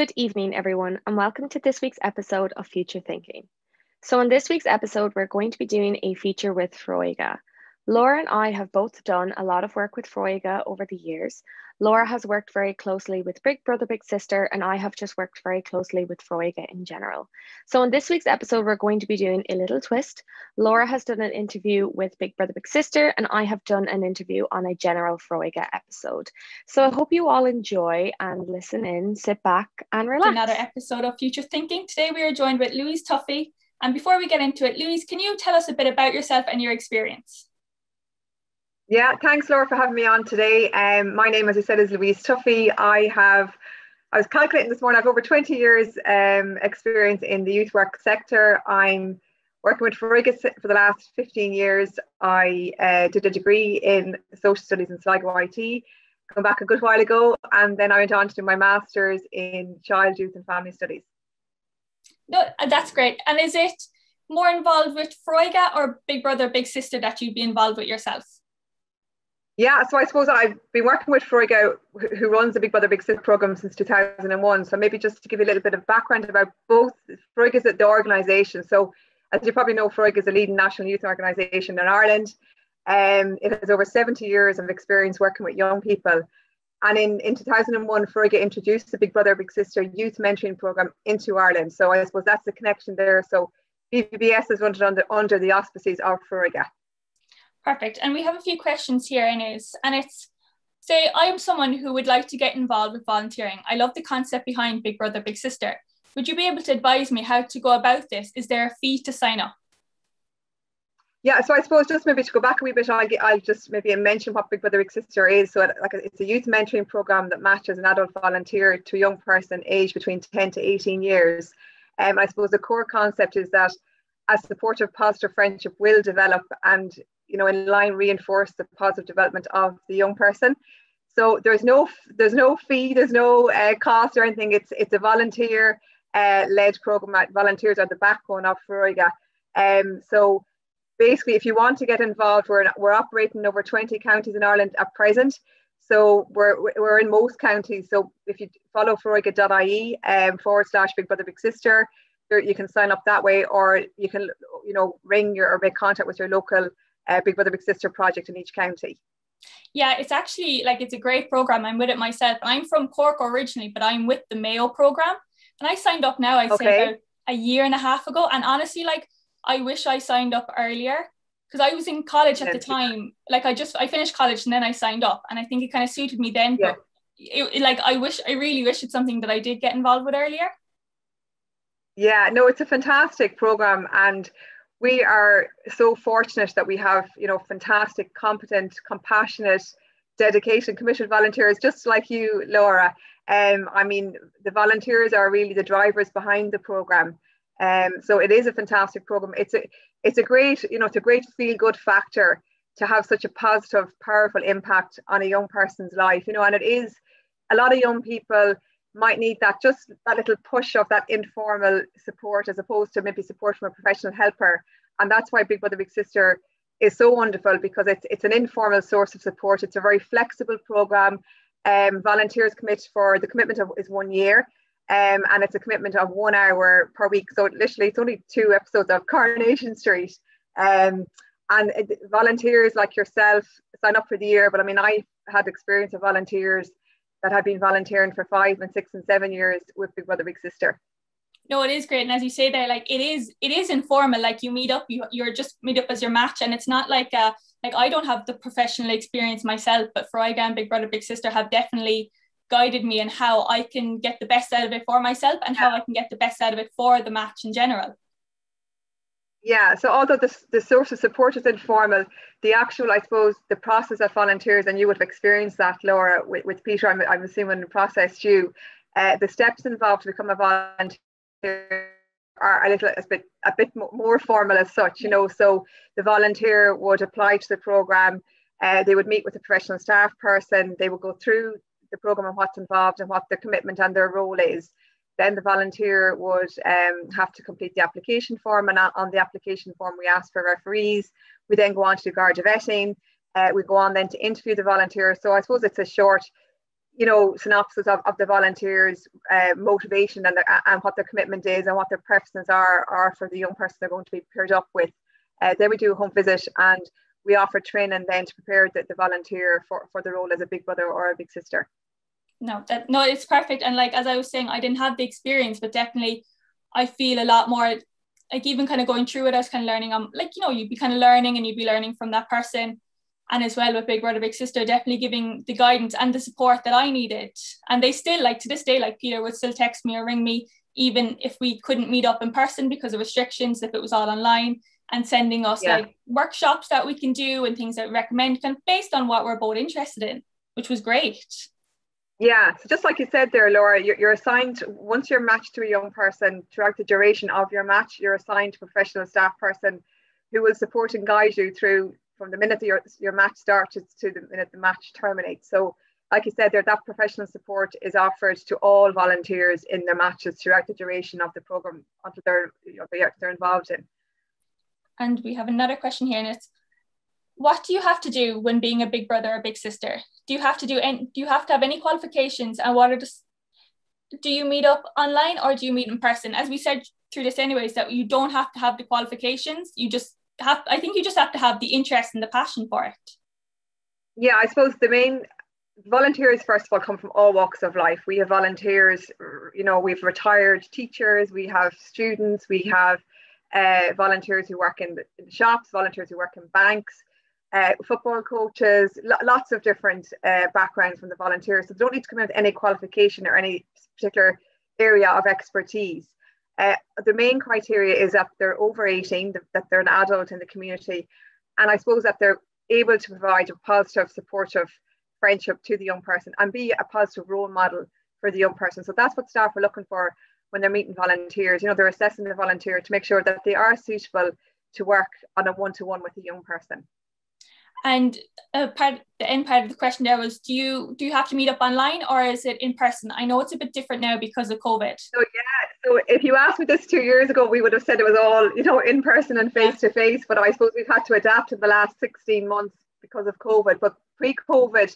Good evening, everyone, and welcome to this week's episode of Future Thinking. So, in this week's episode, we're going to be doing a feature with Foróige. Laura and I have both done a lot of work with Foróige over the years. Laura has worked very closely with Big Brother Big Sister, and I have just worked very closely with Foróige in general. So, in this week's episode, we're going to be doing a little twist. Laura has done an interview with Big Brother Big Sister, and I have done an interview on a general Foróige episode. So, I hope you all enjoy and listen in, sit back, and relax. Another episode of Future Thinking. Today, we are joined with Louise Tuffy. And before we get into it, Louise, can you tell us a bit about yourself and your experience? Yeah, thanks, Laura, for having me on today. Um, my name, as I said, is Louise Tuffy. I have, I was calculating this morning, I have over 20 years um, experience in the youth work sector. I'm working with Foróige for the last 15 years. I uh, did a degree in social studies in Sligo IT, come back a good while ago, and then I went on to do my master's in child, youth, and family studies. No, uh, that's great. And is it more involved with Foróige or Big Brother, Big Sister that you'd be involved with yourself? Yeah, so I suppose I've been working with Foróige, who runs the Big Brother Big Sister program since 2001. So maybe just to give you a little bit of background about both, Foróige is the organisation. So as you probably know, Foróige is a leading national youth organisation in Ireland. Um, it has over 70 years of experience working with young people. And in, in 2001, Foróige introduced the Big Brother Big Sister youth mentoring program into Ireland. So I suppose that's the connection there. So BBBS is run under, under the auspices of Foróige. Perfect. And we have a few questions here, Inez, and it's say I'm someone who would like to get involved with volunteering. I love the concept behind Big Brother, Big Sister. Would you be able to advise me how to go about this? Is there a fee to sign up? Yeah, so I suppose just maybe to go back a wee bit, I'll, get, I'll just maybe mention what Big Brother Big Sister is. So, like, it's a youth mentoring program that matches an adult volunteer to a young person aged between 10 to 18 years. Um, I suppose the core concept is that a supportive, positive friendship will develop and you know, in line reinforce the positive development of the young person. So there's no there's no fee, there's no uh, cost or anything. It's it's a volunteer uh, led program. Volunteers are the backbone of Foróige. Um, so basically, if you want to get involved, we're we're operating over 20 counties in Ireland at present. So we're we're in most counties. So if you follow foróige.ie um, forward slash Big Brother Big Sister, you can sign up that way, or you can you know ring your or make contact with your local uh, Big Brother Big Sister project in each county. Yeah, it's actually like it's a great program. I'm with it myself. I'm from Cork originally, but I'm with the Mayo program, and I signed up now. I'd okay. say about a year and a half ago, and honestly, like I wish I signed up earlier because I was in college at the time. Like I just I finished college and then I signed up, and I think it kind of suited me then. Yeah. But it, it, like I wish I really wish it's something that I did get involved with earlier. Yeah, no, it's a fantastic program, and we are so fortunate that we have, you know, fantastic, competent, compassionate, dedicated, committed volunteers, just like you, Laura. Um, I mean, the volunteers are really the drivers behind the program. Um, so it is a fantastic program. It's a, it's a great, you know, it's a great feel-good factor to have such a positive, powerful impact on a young person's life. You know, and it is a lot of young people might need that just that little push of that informal support as opposed to maybe support from a professional helper. And that's why Big Brother Big Sister is so wonderful because it's it's an informal source of support. It's a very flexible program. Um, volunteers commit for the commitment of is one year. Um, and it's a commitment of one hour per week. So literally, it's only two episodes of Coronation Street. Um, and it, volunteers like yourself sign up for the year. But I mean, I had experience of volunteers that have been volunteering for five and six and seven years with Big Brother Big Sister. No, it is great, and as you say there, like it is, it is informal. Like you meet up, you you're just meet up as your match, and it's not like uh like I don't have the professional experience myself, but Foróige and Big Brother Big Sister have definitely guided me in how I can get the best out of it for myself and how I can get the best out of it for the match in general. Yeah, so although the, the source of support is informal, the actual, I suppose, the process of volunteers, and you would have experienced that, Laura, with, with Peter, I'm, I'm assuming the process you, uh, the steps involved to become a volunteer are a little a bit a bit more formal as such, you know. So the volunteer would apply to the program, uh, they would meet with a professional staff person, they would go through the program and what's involved and what their commitment and their role is. Then the volunteer would um, have to complete the application form, and on the application form, we ask for referees. We then go on to do Garda vetting. Uh, we go on then to interview the volunteers. So I suppose it's a short, you know, synopsis of, of the volunteers' uh, motivation and, the, and what their commitment is and what their preferences are, are for the young person they're going to be paired up with. Uh, then we do a home visit and we offer training then to prepare the, the volunteer for, for the role as a big brother or a big sister. No, that no, it's perfect. And like as I was saying, I didn't have the experience, but definitely I feel a lot more like even kind of going through it, I was kind of learning. I'm um, like, you know, you'd be kind of learning and you'd be learning from that person. And as well with Big Brother, Big Sister, definitely giving the guidance and the support that I needed. And they still, like to this day, like Peter would still text me or ring me, even if we couldn't meet up in person because of restrictions, if it was all online, and sending us yeah. like workshops that we can do and things that recommend, kind of based on what we're both interested in, which was great. Yeah, so just like you said there, Laura, you're, you're assigned once you're matched to a young person throughout the duration of your match, you're assigned to a professional staff person who will support and guide you through from the minute your, your match starts to the minute the match terminates. So, like you said, there that professional support is offered to all volunteers in their matches throughout the duration of the program until they're you know, they're involved in. And we have another question here, and it's what do you have to do when being a big brother or big sister? Do you have to do any, do you have to have any qualifications and what are the do you meet up online or do you meet in person? As we said through this anyways, that you don't have to have the qualifications. You just have I think you just have to have the interest and the passion for it. Yeah, I suppose the main volunteers first of all come from all walks of life. We have volunteers, you know, we've retired teachers, we have students, we have uh, volunteers who work in the, shops, volunteers who work in banks, uh, football coaches, lots of different uh, backgrounds from the volunteers. So they don't need to come in with any qualification or any particular area of expertise. Uh, the main criteria is that they're over 18, that they're an adult in the community, and I suppose that they're able to provide a positive, supportive friendship to the young person and be a positive role model for the young person. So that's what staff are looking for when they're meeting volunteers. You know, they're assessing the volunteer to make sure that they are suitable to work on a one-to-one with a young person. And part, the end part of the question there was, do you do you have to meet up online or is it in person? I know it's a bit different now because of COVID. So yeah, so if you asked me this two years ago, we would have said it was all you know in person and face to face. But I suppose we've had to adapt in the last 16 months because of COVID. But pre-COVID,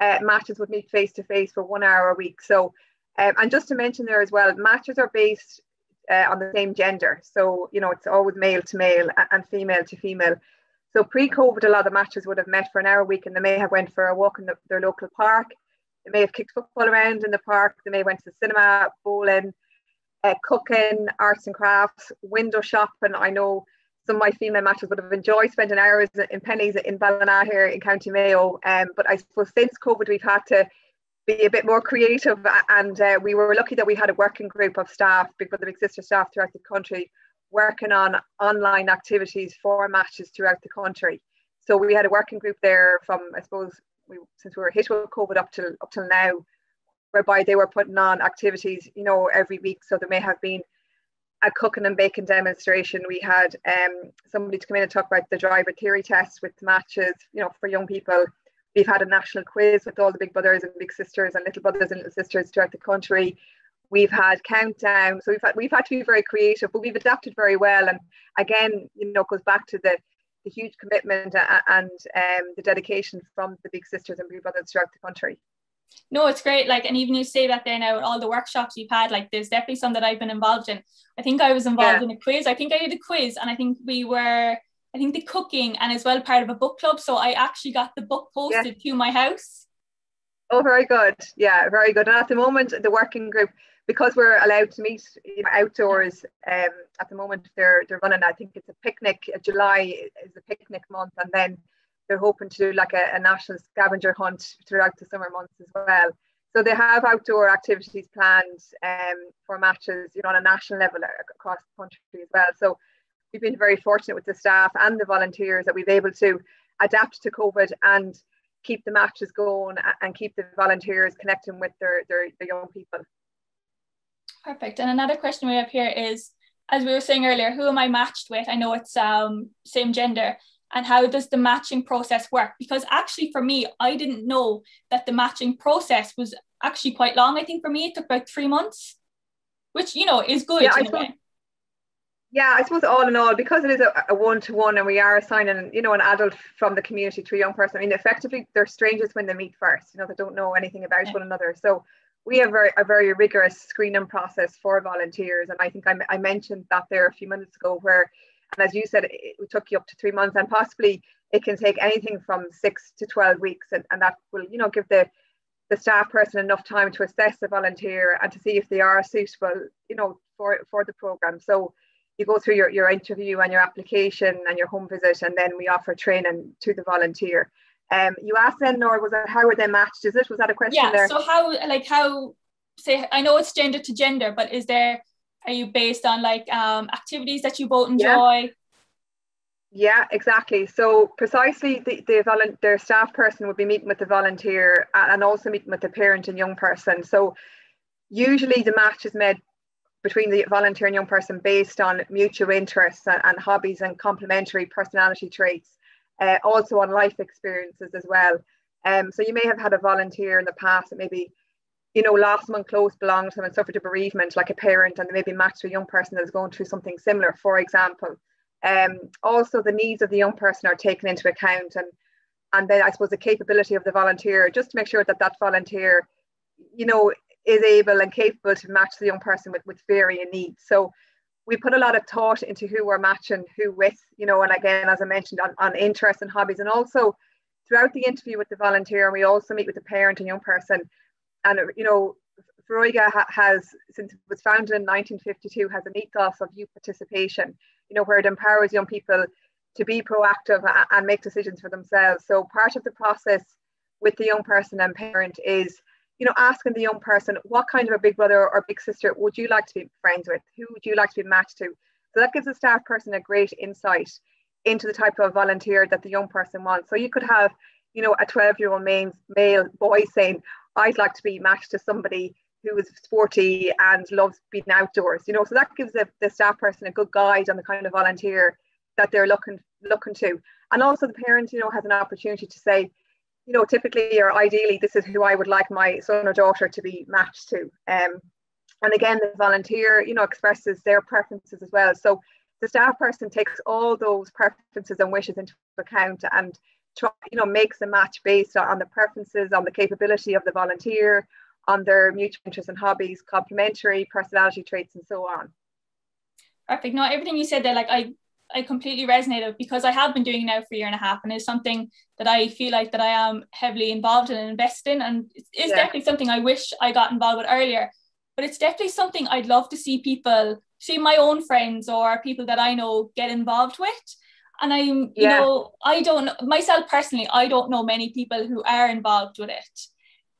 uh, matches would meet face to face for one hour a week. So, um, and just to mention there as well, matches are based uh, on the same gender. So you know it's always male to male and female to female. So pre-COVID, a lot of the matches would have met for an hour a week, and they may have went for a walk in the, their local park. They may have kicked football around in the park. They may have went to the cinema, bowling, uh, cooking, arts and crafts, window shopping. I know some of my female matches would have enjoyed spending hours in Penneys in Ballina here in County Mayo. Um, but I suppose since COVID, we've had to be a bit more creative, and uh, we were lucky that we had a working group of staff, Big Brother Big Sister staff throughout the country working on online activities for matches throughout the country. So we had a working group there from, I suppose, we, since we were hit with COVID up till up till now, whereby they were putting on activities, you know, every week. So there may have been a cooking and baking demonstration. We had um, somebody to come in and talk about the driver theory test with matches, you know, for young people. We've had a national quiz with all the big brothers and big sisters and little brothers and little sisters throughout the country. We've had countdown, so we've had we've had to be very creative, but we've adapted very well. And again, you know, it goes back to the the huge commitment and um, the dedication from the big sisters and big brothers throughout the country. No, it's great. Like, and even you say that there now, all the workshops you've had, like, there's definitely some that I've been involved in. I think I was involved yeah. in a quiz. I think I did a quiz, and I think we were, I think the cooking and as well part of a book club. So I actually got the book posted yeah. to my house. Oh, very good. Yeah, very good. And at the moment, the working group, because we're allowed to meet you know, outdoors um, at the moment they're they're running. I think it's a picnic uh, July is a picnic month and then they're hoping to do like a, a, national scavenger hunt throughout the summer months as well. So they have outdoor activities planned um, for matches you know on a national level across the country as well. So we've been very fortunate with the staff and the volunteers that we've able to adapt to COVID and keep the matches going and keep the volunteers connecting with their, their, their young people. Perfect. And another question we have here is, as we were saying earlier, who am I matched with? I know it's um, same gender. And how does the matching process work? Because actually, for me, I didn't know that the matching process was actually quite long. I think for me, it took about three months, which, you know, is good. Yeah, I suppose, Yeah, I suppose all in all, because it is a one to one, and we are assigning, you know, an adult from the community to a young person. I mean, effectively, they're strangers when they meet first. You know, they don't know anything about yeah. one another. So we have a, a, very rigorous screening process for volunteers, and I think I, I mentioned that there a few minutes ago, where, and as you said, it, it took you up to three months, and possibly it can take anything from six to twelve weeks, and, and that will, you know, give the the staff person enough time to assess the volunteer and to see if they are suitable, you know, for, for the program. So you go through your, your interview and your application and your home visit, and then we offer training to the volunteer. Um, you asked then, or was that how were they matched? Is it was that a question? Yeah. There? So how like how say I know it's gender to gender, but is there are you based on like um, activities that you both enjoy? Yeah. Yeah, exactly. So precisely the, the their staff person would be meeting with the volunteer and also meeting with the parent and young person. So usually the match is made between the volunteer and young person based on mutual interests and, and hobbies and complementary personality traits, uh, also on life experiences as well. Um, so you may have had a volunteer in the past that maybe, you know, lost someone close belonged to them and suffered a bereavement like a parent and they maybe matched a young person that is going through something similar, for example. Um, also, the needs of the young person are taken into account, and and then I suppose the capability of the volunteer, just to make sure that that volunteer, you know, is able and capable to match the young person with with varying needs. So we put a lot of thought into who we're matching who with, you know, and again, as I mentioned, on, on interests and hobbies, and also throughout the interview with the volunteer, we also meet with the parent and young person, and you know, ha- has, since it was founded in 1952, has an ethos of youth participation you know, where it empowers young people to be proactive and make decisions for themselves. So part of the process with the young person and parent is, you know, asking the young person, what kind of a big brother or big sister would you like to be friends with? Who would you like to be matched to? So that gives the staff person a great insight into the type of volunteer that the young person wants. So you could have, you know, a 12 year old male, male boy saying, I'd like to be matched to somebody who is sporty and loves being outdoors, you know, so that gives the, the staff person a good guide on the kind of volunteer that they're looking looking to. And also the parent, you know, has an opportunity to say, you know, typically or ideally, this is who I would like my son or daughter to be matched to. Um, and again, the volunteer, you know, expresses their preferences as well. So the staff person takes all those preferences and wishes into account and try, you know, makes a match based on the preferences, on the capability of the volunteer, on their mutual interests and hobbies, complementary personality traits, and so on. Perfect. No, everything you said there, like I, I completely resonated because I have been doing it now for a year and a half, and it's something that I feel like that I am heavily involved in and invested in, and it's yeah. definitely something I wish I got involved with earlier. But it's definitely something I'd love to see people, see my own friends or people that I know get involved with. And I'm, you yeah. know, I don't myself personally, I don't know many people who are involved with it.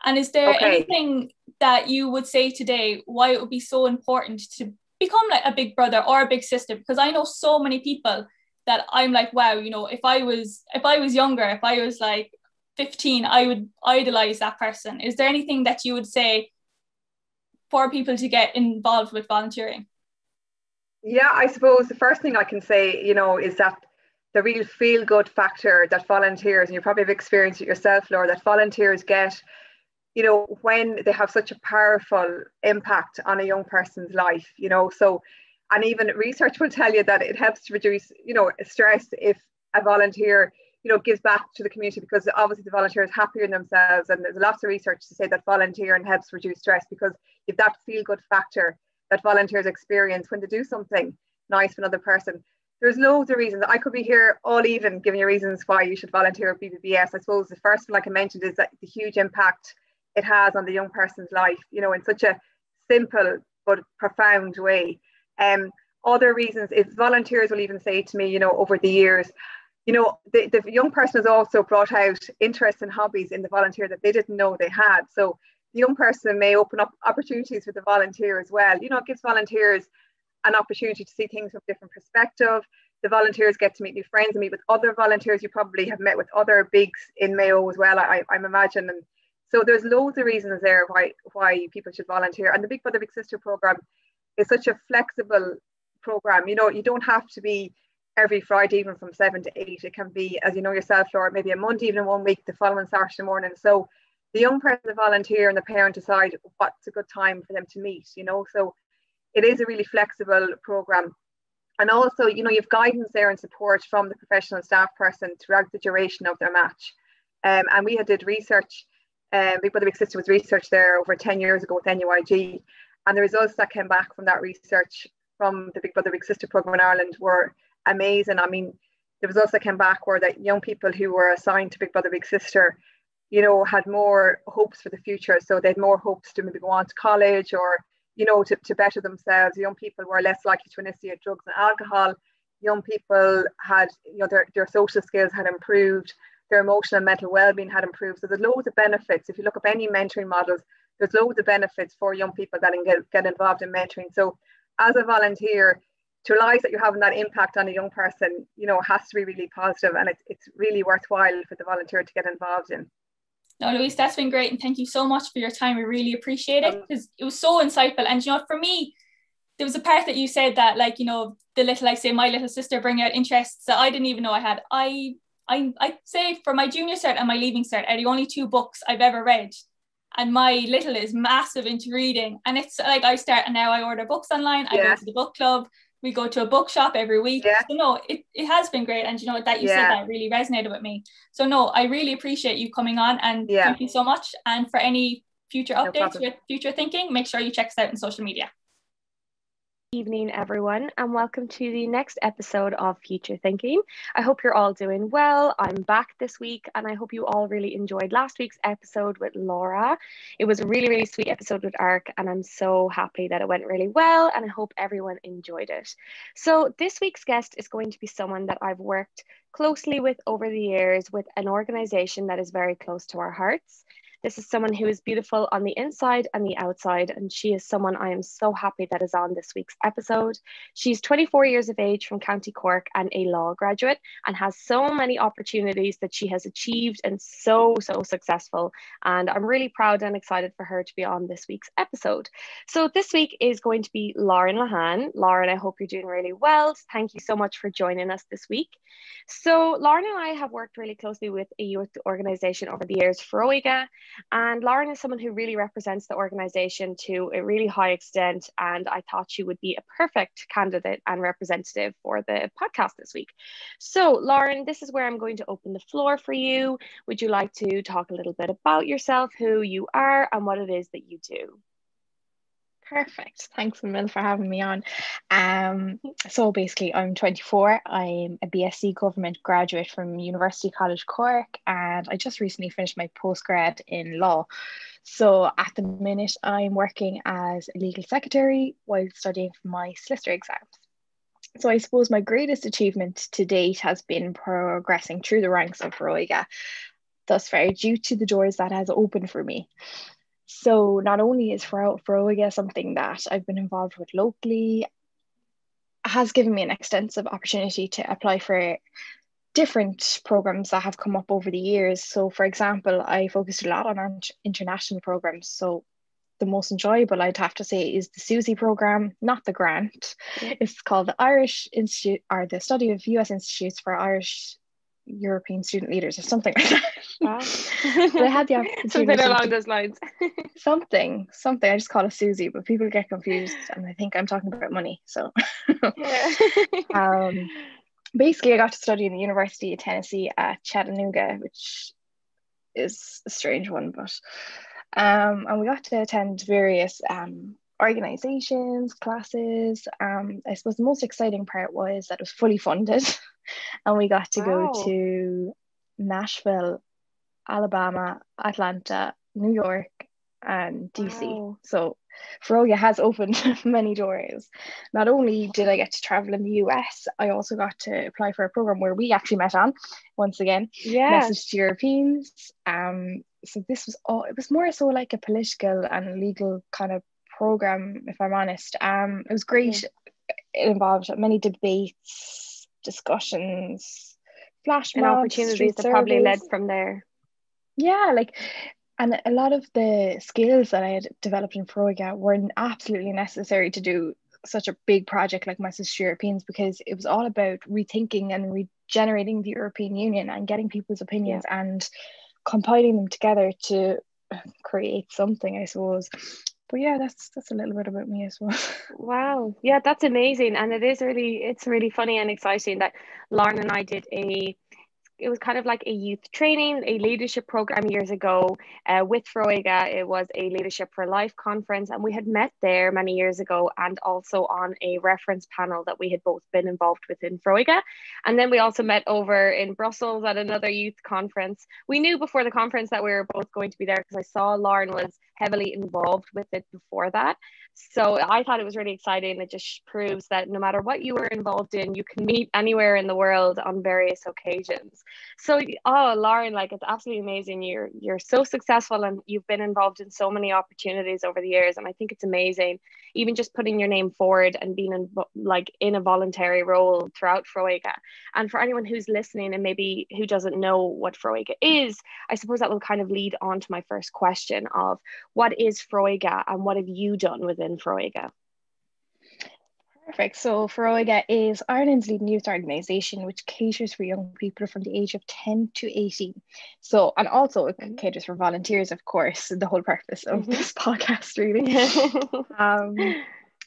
And is there okay. anything that you would say today why it would be so important to become like a big brother or a big sister? Because I know so many people that I'm like, wow, you know, if I was if I was younger, if I was like 15, I would idolize that person. Is there anything that you would say for people to get involved with volunteering? Yeah, I suppose the first thing I can say, you know, is that the real feel good factor that volunteers, and you probably have experienced it yourself, Laura, that volunteers get you know, when they have such a powerful impact on a young person's life, you know, so, and even research will tell you that it helps to reduce, you know, stress if a volunteer, you know, gives back to the community because obviously the volunteer is happier in themselves. And there's lots of research to say that volunteering helps reduce stress because if that feel good factor that volunteers experience when they do something nice for another person, there's loads of reasons. I could be here all even giving you reasons why you should volunteer at BBBS. I suppose the first one, like I mentioned, is that the huge impact it has on the young person's life, you know, in such a simple but profound way. Um, other reasons is volunteers will even say to me, you know, over the years, you know, the, the young person has also brought out interests and hobbies in the volunteer that they didn't know they had. So the young person may open up opportunities for the volunteer as well. You know, it gives volunteers an opportunity to see things from a different perspective. The volunteers get to meet new friends and meet with other volunteers you probably have met with other bigs in Mayo as well, I, I'm imagining. So there's loads of reasons there why why people should volunteer. And the Big Brother Big Sister program is such a flexible program. You know, you don't have to be every Friday evening from seven to eight. It can be, as you know yourself, Laura, maybe a Monday evening one week, the following Saturday morning. So the young person, the volunteer, and the parent decide what's a good time for them to meet. You know, so it is a really flexible program. And also, you know, you have guidance there and support from the professional staff person throughout the duration of their match. Um, and we had did research, um, Big Brother Big Sister was research there over 10 years ago with NUIG. And the results that came back from that research from the Big Brother Big Sister program in Ireland were amazing. I mean, the results that came back were that young people who were assigned to Big Brother Big Sister, you know, had more hopes for the future. So they had more hopes to maybe go on to college or, you know, to, to better themselves. Young people were less likely to initiate drugs and alcohol. Young people had, you know, their, their social skills had improved, their emotional and mental well-being had improved. So there's loads of benefits. If you look up any mentoring models, there's loads of benefits for young people that get, get involved in mentoring. So as a volunteer, to realize that you're having that impact on a young person, you know, has to be really positive and it's, it's really worthwhile for the volunteer to get involved in. No, Louise, that's been great. And thank you so much for your time. We really appreciate it because um, it was so insightful. And, you know, for me, there was a part that you said that, like, you know, the little, like, say, my little sister bring out interests that I didn't even know I had. I, I, I'd say for my junior cert and my leaving cert are the only two books I've ever read. And my little is massive into reading. And it's like I start and now I order books online. I yeah. go to the book club. We go to a bookshop every week. Yeah. so no it, it has been great. And you know that you yeah. said that really resonated with me. So no I really appreciate you coming on and yeah. thank you so much. And for any future updates no with future thinking make sure you check us out on social media evening, everyone, and welcome to the next episode of Future Thinking. I hope you're all doing well. I'm back this week, and I hope you all really enjoyed last week's episode with Laura. It was a really, really sweet episode with Ark, and I'm so happy that it went really well, and I hope everyone enjoyed it. So, this week's guest is going to be someone that I've worked closely with over the years with an organization that is very close to our hearts. This is someone who is beautiful on the inside and the outside, and she is someone I am so happy that is on this week's episode. She's 24 years of age from County Cork and a law graduate, and has so many opportunities that she has achieved and so, so successful. And I'm really proud and excited for her to be on this week's episode. So, this week is going to be Lauren Lehane. Lauren, I hope you're doing really well. Thank you so much for joining us this week. So, Lauren and I have worked really closely with a youth organization over the years, Foróige, and Lauren is someone who really represents the organization to a really high extent. And I thought she would be a perfect candidate and representative for the podcast this week. So, Lauren, this is where I'm going to open the floor for you. Would you like to talk a little bit about yourself, who you are, and what it is that you do? Perfect. Thanks, Emil, for having me on. Um, so basically, I'm 24. I'm a BSc Government graduate from University College Cork, and I just recently finished my postgrad in law. So at the minute, I'm working as a legal secretary while studying for my solicitor exams. So I suppose my greatest achievement to date has been progressing through the ranks of Foróige thus far due to the doors that has opened for me. So not only is Foróige something that I've been involved with locally, has given me an extensive opportunity to apply for different programs that have come up over the years. So, for example, I focused a lot on international programs. So, the most enjoyable I'd have to say is the SUSI program, not the grant. It's called the Irish Institute or the Study of US Institutes for Irish European student leaders or something like that. Wow. I had the opportunity something along those lines. something, something. I just call it SUSI, but people get confused and I think I'm talking about money. So yeah. um, basically I got to study in the University of Tennessee at Chattanooga, which is a strange one, but um, and we got to attend various um, organizations, classes. Um, I suppose the most exciting part was that it was fully funded. and we got to wow. go to Nashville, Alabama, Atlanta, New York, and DC. Wow. So Foróige has opened many doors. Not only did I get to travel in the US, I also got to apply for a program where we actually met on once again. Yeah. Message to Europeans. Um, so this was all it was more so like a political and legal kind of program, if I'm honest. Um, it was great. Yeah. It involved many debates discussions, flash and opportunities that probably led from there. Yeah, like and a lot of the skills that I had developed in Foróige were absolutely necessary to do such a big project like Message to Europeans because it was all about rethinking and regenerating the European Union and getting people's opinions yeah. and compiling them together to create something, I suppose. But yeah, that's that's a little bit about me as well. Wow. Yeah, that's amazing. And it is really it's really funny and exciting that Lauren and I did a it was kind of like a youth training, a leadership program years ago uh, with Foróige. It was a leadership for life conference, and we had met there many years ago, and also on a reference panel that we had both been involved with in Foróige. And then we also met over in Brussels at another youth conference. We knew before the conference that we were both going to be there because I saw Lauren was heavily involved with it before that. So I thought it was really exciting. It just proves that no matter what you were involved in, you can meet anywhere in the world on various occasions. So oh Lauren, like it's absolutely amazing. You're you're so successful and you've been involved in so many opportunities over the years. And I think it's amazing, even just putting your name forward and being in like in a voluntary role throughout Foróige. And for anyone who's listening and maybe who doesn't know what Foróige is, I suppose that will kind of lead on to my first question of what is Foróige and what have you done Foróige? Perfect. So Foróige is Ireland's leading youth organisation which caters for young people from the age of 10 to 18. So, and also it mm-hmm. caters for volunteers, of course, the whole purpose of mm-hmm. this podcast, really. um,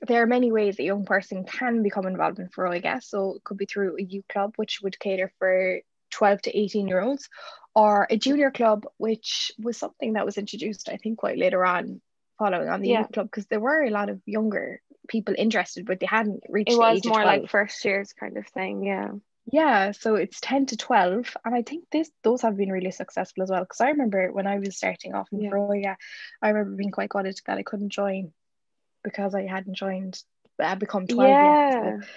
there are many ways a young person can become involved in Foróige. So it could be through a youth club, which would cater for 12 to 18 year olds, or a junior club, which was something that was introduced, I think, quite later on, following on the yeah. youth club, because there were a lot of younger people interested, but they hadn't reached. It was more like first years kind of thing, yeah. Yeah, so it's 10 to 12. And I think this those have been really successful as well. Because I remember when I was starting off in yeah. I remember being quite gutted that I couldn't join because I hadn't joined, I had become 12 yeah. Yet, so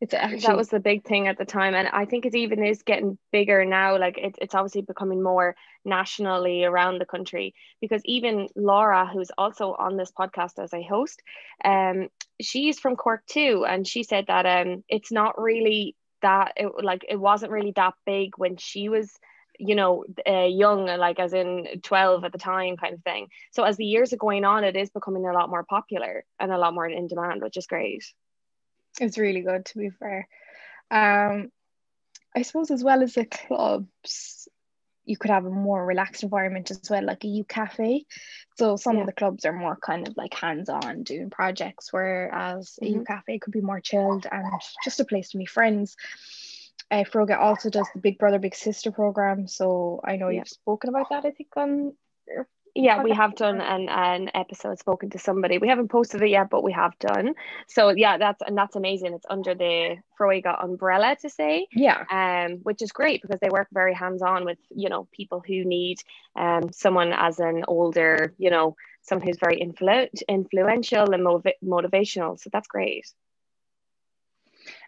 it's actually that was the big thing at the time, and I think it even is getting bigger now. Like it, it's obviously becoming more nationally around the country because even Laura, who's also on this podcast as a host, um, she's from Cork too, and she said that um, it's not really that it like it wasn't really that big when she was you know uh, young like as in 12 at the time kind of thing so as the years are going on it is becoming a lot more popular and a lot more in demand which is great it's really good to be fair. Um, I suppose as well as the clubs, you could have a more relaxed environment as well, like a U cafe. So some yeah. of the clubs are more kind of like hands-on doing projects, whereas mm-hmm. a U cafe could be more chilled and just a place to meet friends. Uh, Foróige also does the Big Brother Big Sister program, so I know yeah. you've spoken about that. I think on yeah we have done an, an episode spoken to somebody. We haven't posted it yet but we have done. So yeah that's and that's amazing. It's under the Foróige umbrella to say yeah. um which is great because they work very hands-on with you know people who need um someone as an older you know someone who's very influ- influential and motiv- motivational. So that's great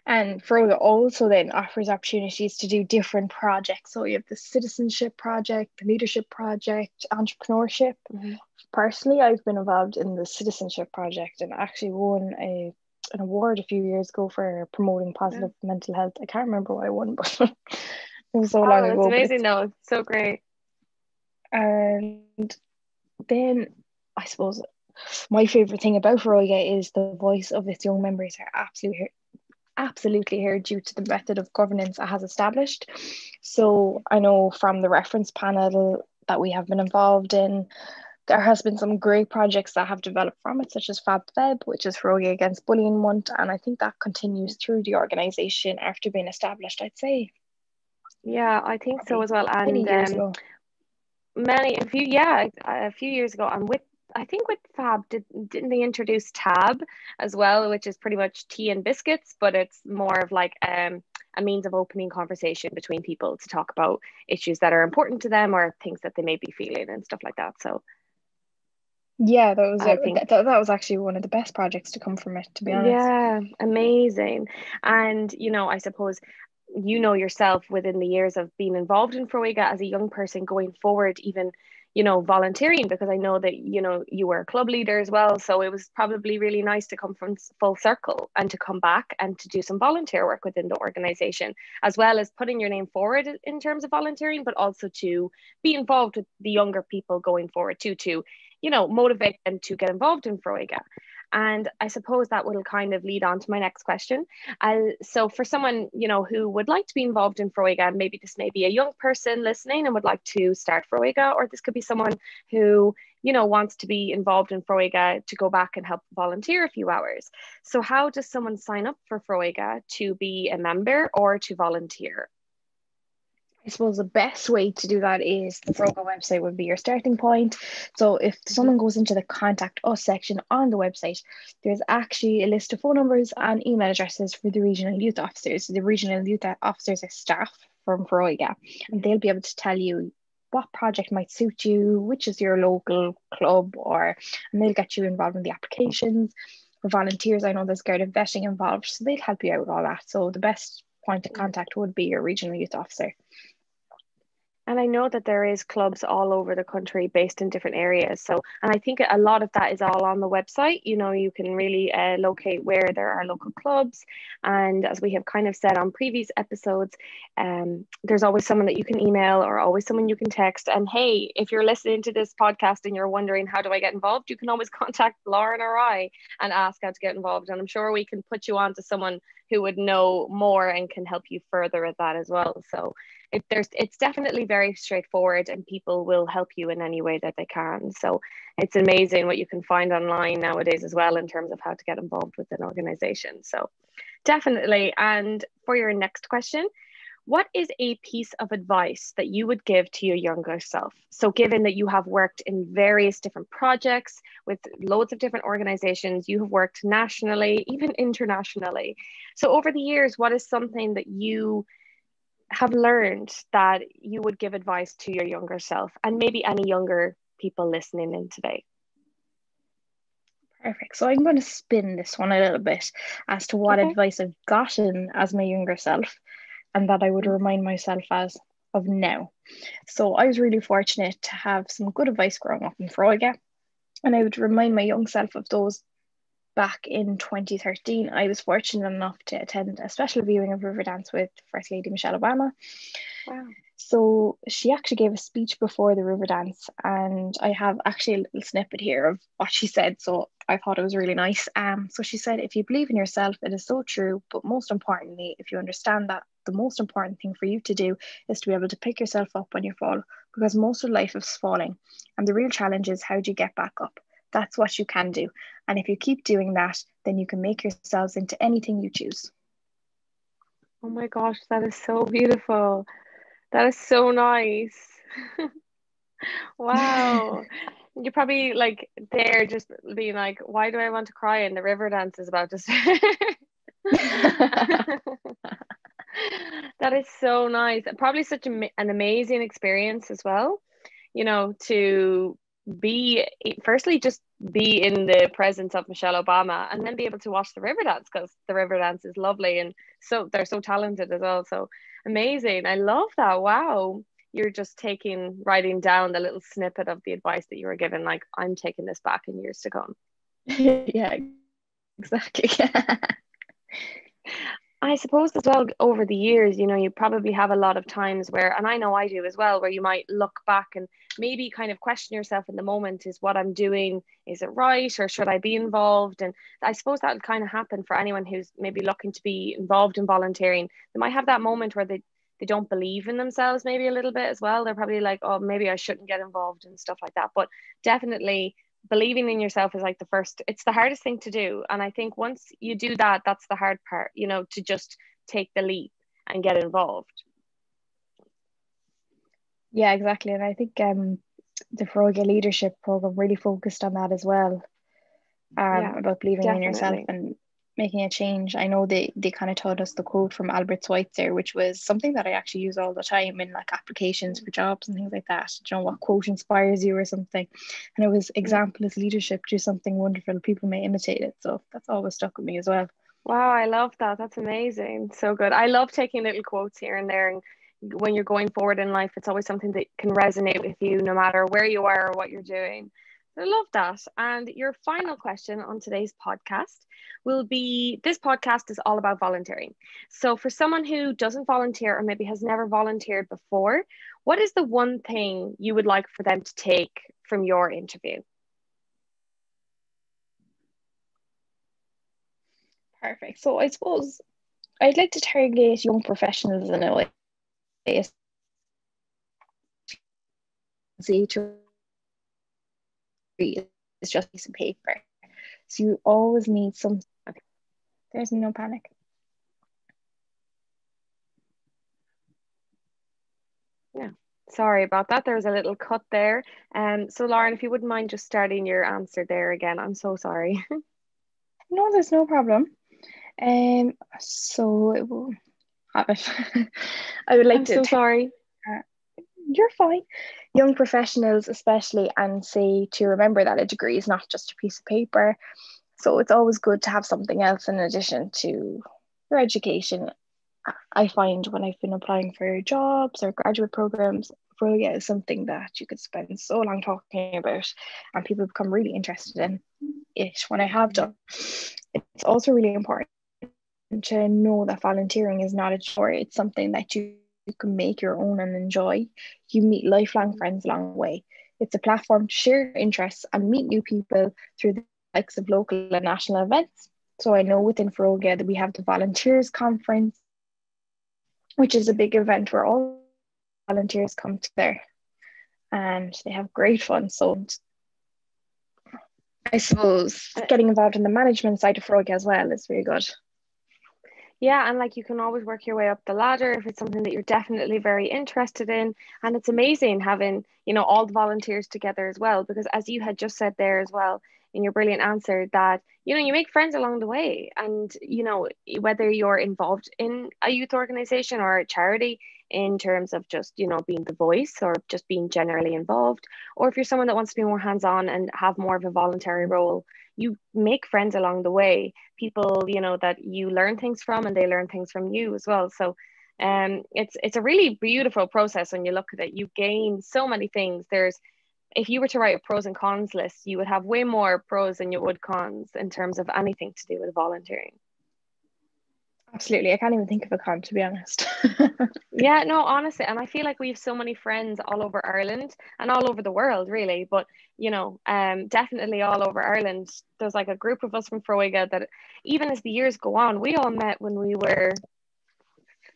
and Foróige also then offers opportunities to do different projects. So you have the citizenship project, the leadership project, entrepreneurship. Mm-hmm. Personally, I've been involved in the citizenship project and actually won a an award a few years ago for promoting positive yeah. mental health. I can't remember what I won, but it was so oh, long ago. It's amazing though. It's so great. And then I suppose my favorite thing about Foróige is the voice of its young members are absolutely absolutely here due to the method of governance it has established. So I know from the reference panel that we have been involved in, there has been some great projects that have developed from it, such as FabFeb, which is Foróige Against Bullying Month, and I think that continues through the organisation after being established, I'd say. Yeah, I think so as well. And many, um, many a few, yeah, a few years ago, and with I think with Fab did didn't they introduce Tab as well, which is pretty much tea and biscuits, but it's more of like um, a means of opening conversation between people to talk about issues that are important to them or things that they may be feeling and stuff like that. So yeah, that was I think, that, that was actually one of the best projects to come from it, to be honest. Yeah, amazing. And you know, I suppose you know yourself within the years of being involved in Foróige as a young person going forward, even you know volunteering because i know that you know you were a club leader as well. So it was probably really nice to come from full circle and to come back and to do some volunteer work within the organization as well as putting your name forward in terms of volunteering but also to be involved with the younger people going forward too to you know motivate them to get involved in Foróige And I suppose that will kind of lead on to my next question. Uh, so for someone, you know, who would like to be involved in Foróige, maybe this may be a young person listening and would like to start Foróige, or this could be someone who, you know, wants to be involved in Foróige to go back and help volunteer a few hours. So how does someone sign up for Foróige to be a member or to volunteer? I suppose the best way to do that is the Foróige website would be your starting point. So if someone goes into the contact us section on the website, there's actually a list of phone numbers and email addresses for the regional youth officers. The regional youth officers are staff from Foróige, and they'll be able to tell you what project might suit you, which is your local club, or and they'll get you involved in the applications. For volunteers, I know there's Garda vetting involved, so they'll help you out with all that. So the best point of contact would be your regional youth officer. And I know that there is clubs all over the country based in different areas. So, and I think a lot of that is all on the website. You know, you can really uh, locate where there are local clubs. And as we have kind of said on previous episodes, um, there's always someone that you can email or always someone you can text. And hey, if you're listening to this podcast and you're wondering, how do I get involved? You can always contact Lauren or I and ask how to get involved. And I'm sure we can put you on to someone who would know more and can help you further at that as well. So, it, there's it's definitely very straightforward and people will help you in any way that they can. So it's amazing what you can find online nowadays as well in terms of how to get involved with an organization. So definitely. And for your next question what is a piece of advice that you would give to your younger self so given that you have worked in various different projects with loads of different organizations you have worked nationally even internationally so over the years what is something that you have learned that you would give advice to your younger self and maybe any younger people listening in today? Perfect. So I'm going to spin this one a little bit as to what okay. advice I've gotten as my younger self and that I would remind myself as of now. So I was really fortunate to have some good advice growing up in Foróige. And I would remind my young self of those back in 2013, I was fortunate enough to attend a special viewing of Riverdance with First Lady Michelle Obama. Wow. So she actually gave a speech before the Riverdance, and I have actually a little snippet here of what she said. So I thought it was really nice. Um, so she said, if you believe in yourself, it is so true. But most importantly, if you understand that the most important thing for you to do is to be able to pick yourself up when you fall, because most of life is falling. And the real challenge is how do you get back up? That's what you can do. And if you keep doing that, then you can make yourselves into anything you choose. Oh my gosh, that is so beautiful. That is so nice. wow. You're probably like there just being like, why do I want to cry? And the Riverdance is about to start. that is so nice. Probably such a, an amazing experience as well, you know, to be firstly just be in the presence of Michelle Obama and then be able to watch the Riverdance because the Riverdance is lovely and so they're so talented as well. So amazing. I love that. Wow. You're just taking writing down the little snippet of the advice that you were given, like I'm taking this back in years to come. yeah, exactly. I suppose as well over the years, you know, you probably have a lot of times where, and I know I do as well, where you might look back and maybe kind of question yourself in the moment is what I'm doing, is it right or should I be involved? And I suppose that would kind of happen for anyone who's maybe looking to be involved in volunteering. They might have that moment where they, they don't believe in themselves maybe a little bit as well. They're probably like, oh, maybe I shouldn't get involved and stuff like that. But definitely believing in yourself is like the first it's the hardest thing to do. And i think once you do that that's the hard part you know to just take the leap and get involved. Yeah exactly. And i think um the Foróige leadership program really focused on that as well um yeah, about believing definitely. in yourself and making a change. I know they they kind of taught us the quote from Albert Schweitzer, which was something that I actually use all the time in like applications for jobs and things like that. Do you know what quote inspires you or something? And it was example is leadership, do something wonderful. People may imitate it. So that's always stuck with me as well. Wow, I love that. That's amazing. So good. I love taking little quotes here and there and when you're going forward in life, it's always something that can resonate with you no matter where you are or what you're doing. I love that. And your final question on today's podcast will be this podcast is all about volunteering. So, for someone who doesn't volunteer or maybe has never volunteered before, what is the one thing you would like for them to take from your interview? Perfect. So I suppose I'd like to target young professionals in a way. See to it's just a piece of paper. So you always need some there's no panic. Yeah. Sorry about that. There was a little cut there. Um, so Lauren, if you wouldn't mind just starting your answer there again, I'm so sorry. no, there's no problem. Um, so it will have it. I would like I'm to. So sorry. Uh, you're fine. Young professionals, especially, and say to remember that a degree is not just a piece of paper. So it's always good to have something else in addition to your education. I find when I've been applying for jobs or graduate programs, Foróige is something that you could spend so long talking about, and people become really interested in it when I have done. It's also really important to know that volunteering is not a chore, it's something that you, you can make your own and enjoy. You meet lifelong mm-hmm. friends along the way. It's a platform to share interests and meet new people through the likes of local and national events. So I know within Foróige that we have the Volunteers Conference, which is a big event where all volunteers come together and they have great fun. So I suppose getting involved in the management side of Foróige as well is really good. Yeah, and like you can always work your way up the ladder if it's something that you're definitely very interested in. And it's amazing having, you know, all the volunteers together as well, because as you had just said there as well in your brilliant answer, that, you know, you make friends along the way. And, you know, whether you're involved in a youth organization or a charity, in terms of just you know being the voice or just being generally involved or if you're someone that wants to be more hands-on and have more of a voluntary role you make friends along the way people you know that you learn things from and they learn things from you as well. So um it's it's a really beautiful process when you look at it. You gain so many things. There's if you were to write a pros and cons list you would have way more pros than you would cons in terms of anything to do with volunteering Absolutely. I can't even think of a con to be honest. yeah, no, honestly. And I feel like we have so many friends all over Ireland and all over the world, really. But, you know, um, definitely all over Ireland. There's like a group of us from Foróige that even as the years go on, we all met when we were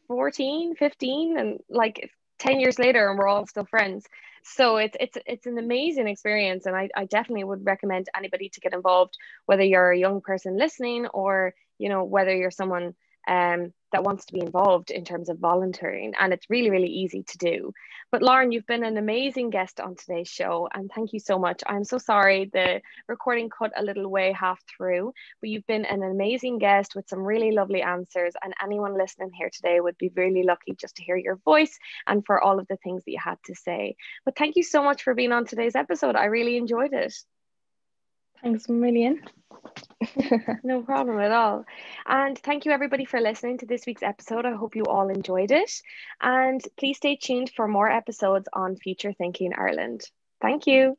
14, 15, and like 10 years later, and we're all still friends. So it's it's it's an amazing experience, and I, I definitely would recommend anybody to get involved, whether you're a young person listening or you know whether you're someone um, that wants to be involved in terms of volunteering. And it's really, really easy to do. But Lauren, you've been an amazing guest on today's show. And thank you so much. I'm so sorry the recording cut a little way half through, but you've been an amazing guest with some really lovely answers. And anyone listening here today would be really lucky just to hear your voice and for all of the things that you had to say. But thank you so much for being on today's episode. I really enjoyed it. Thanks a million. no problem at all. And thank you everybody for listening to this week's episode. I hope you all enjoyed it. And please stay tuned for more episodes on Future Thinking Ireland. Thank you.